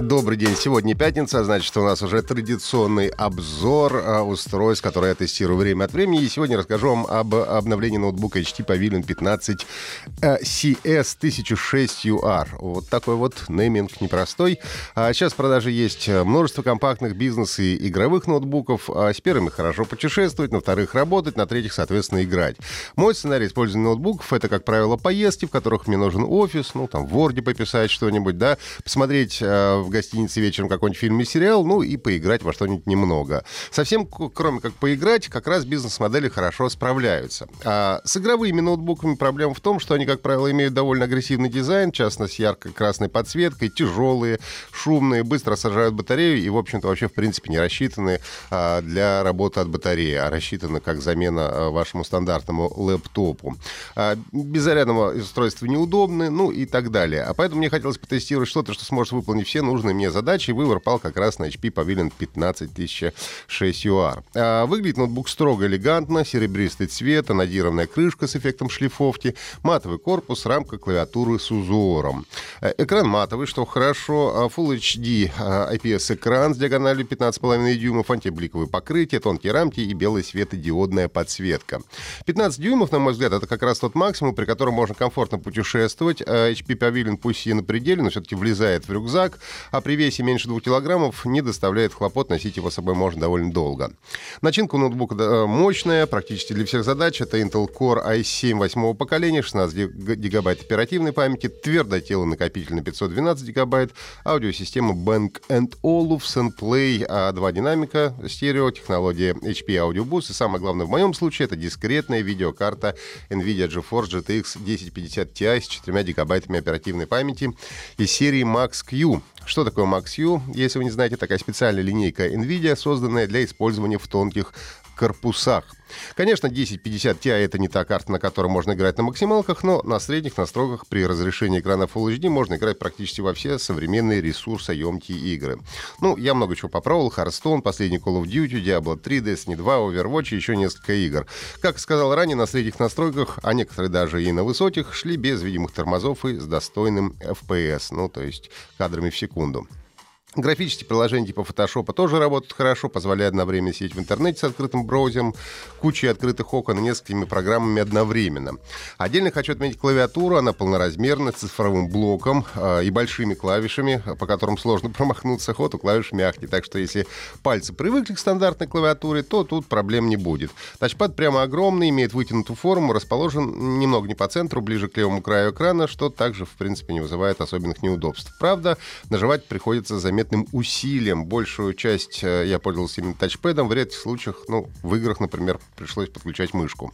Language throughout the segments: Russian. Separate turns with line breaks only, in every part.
Добрый день. Сегодня пятница, значит, у нас уже традиционный обзор а, устройств, которые я тестирую время от времени. И сегодня расскажу вам об обновлении ноутбука HP Pavilion 15 CS 1006 UR. Вот такой вот нейминг непростой. А сейчас в продаже есть множество компактных бизнес и игровых ноутбуков. А с первыми хорошо путешествовать, на вторых работать, на третьих, соответственно, играть. Мой сценарий использования ноутбуков — это, как правило, поездки, в которых мне нужен офис, ну, там, в Word пописать что-нибудь, да, посмотреть в гостинице вечером какой-нибудь фильм или сериал, ну и поиграть во что-нибудь немного. Совсем, кроме как поиграть, как раз бизнес-модели хорошо справляются. А с игровыми ноутбуками проблема в том, что они, как правило, имеют довольно агрессивный дизайн, в частности, с ярко-красной подсветкой, тяжелые, шумные, быстро сажают батарею и, в общем-то, вообще, в принципе, не рассчитаны а, для работы от батареи, а рассчитаны как замена а, вашему стандартному лэптопу. А, без зарядного устройства неудобны, ну и так далее. А поэтому мне хотелось потестировать что-то, что сможет выполнить все нужные мне задачи, и выбор пал как раз на HP Pavilion 15006 UR. А, выглядит ноутбук строго элегантно, серебристый цвет, анодированная крышка с эффектом шлифовки, матовый корпус, рамка клавиатуры с узором. Э, экран матовый, что хорошо, а, Full HD IPS-экран с диагональю 15,5 дюймов, антибликовое покрытие, тонкие рамки и белая светодиодная подсветка. 15 дюймов, на мой взгляд, это как раз тот максимум, при котором можно комфортно путешествовать. HP Pavilion пусть и на пределе, но все-таки влезает в рюкзак, а при весе меньше 2 килограммов не доставляет хлопот, носить его с собой можно довольно долго. Начинка у ноутбука мощная, практически для всех задач. Это Intel Core i7 восьмого поколения, 16 гигабайт оперативной памяти, твердотелый накопитель на 512 гигабайт, аудиосистема Bang Olufsen Play, а два динамика, стерео, технология HP Audio Boost, и самое главное в моем случае это дискретная видеокарта NVIDIA GeForce GTX 1050 Ti с 4 гигабайтами оперативной памяти из серии Max Q. Что такое Max-U? Если вы не знаете, такая специальная линейка NVIDIA, созданная для использования в тонких корпусах. Конечно, 1050 Ti это не та карта, на которой можно играть на максималках, но на средних настройках при разрешении экрана Full HD можно играть практически во все современные ресурсоемкие игры. Ну, я много чего попробовал. Hearthstone, последний Call of Duty, Diablo 3, Destiny 2, Overwatch и еще несколько игр. Как сказал ранее, на средних настройках, а некоторые даже и на высоких, шли без видимых тормозов и с достойным FPS, ну, то есть кадрами в секунду. Графические приложения типа Photoshop тоже работают хорошо, позволяя одновременно сидеть в интернете с открытым браузером, кучей открытых окон и несколькими программами одновременно. Отдельно хочу отметить клавиатуру, она полноразмерная, с цифровым блоком э, и большими клавишами, по которым сложно промахнуться, ход у клавиш мягкий, так что если пальцы привыкли к стандартной клавиатуре, то тут проблем не будет. Тачпад прямо огромный, имеет вытянутую форму, расположен немного не по центру, ближе к левому краю экрана, что также, в принципе, не вызывает особенных неудобств. Правда, нажимать приходится заметно заметным усилием. Большую часть э, я пользовался именно тачпэдом. В редких случаях, ну, в играх, например, пришлось подключать мышку.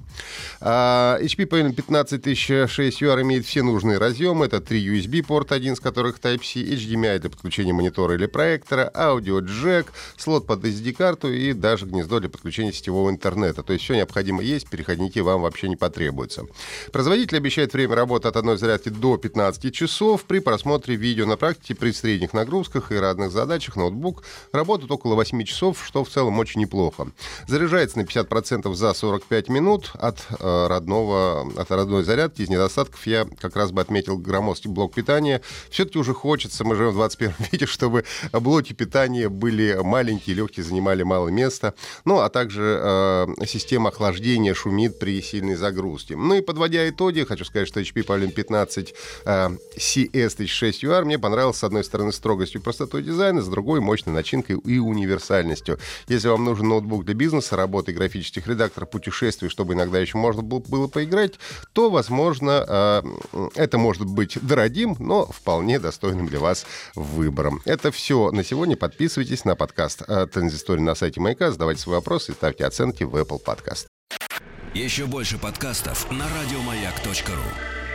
А, HP Pavilion 15006 UR имеет все нужные разъемы. Это три USB порт, один из которых Type-C, HDMI для подключения монитора или проектора, аудио-джек, слот под SD-карту и даже гнездо для подключения сетевого интернета. То есть все необходимо есть, переходники вам вообще не потребуется. Производитель обещает время работы от одной зарядки до 15 часов при просмотре видео на практике при средних нагрузках и разных задачах ноутбук работает около 8 часов, что в целом очень неплохо. Заряжается на 50% за 45 минут от э, родного, от родной зарядки. Из недостатков я как раз бы отметил громоздкий блок питания. Все-таки уже хочется, мы живем в 21 веке, чтобы блоки питания были маленькие, легкие, занимали мало места. Ну, а также э, система охлаждения шумит при сильной загрузке. Ну и подводя итоги, хочу сказать, что HP Pavilion 15 э, CS1006UR мне понравился, с одной стороны, строгостью и простотой дизайна, с другой мощной начинкой и универсальностью. Если вам нужен ноутбук для бизнеса, работы графических редакторов, путешествий, чтобы иногда еще можно было поиграть, то, возможно, а, это может быть дорогим, но вполне достойным для вас выбором. Это все на сегодня. Подписывайтесь на подкаст Транзистория на сайте Маяка, задавайте свои вопросы и ставьте оценки в Apple Podcast.
Еще больше подкастов на радиомаяк.ру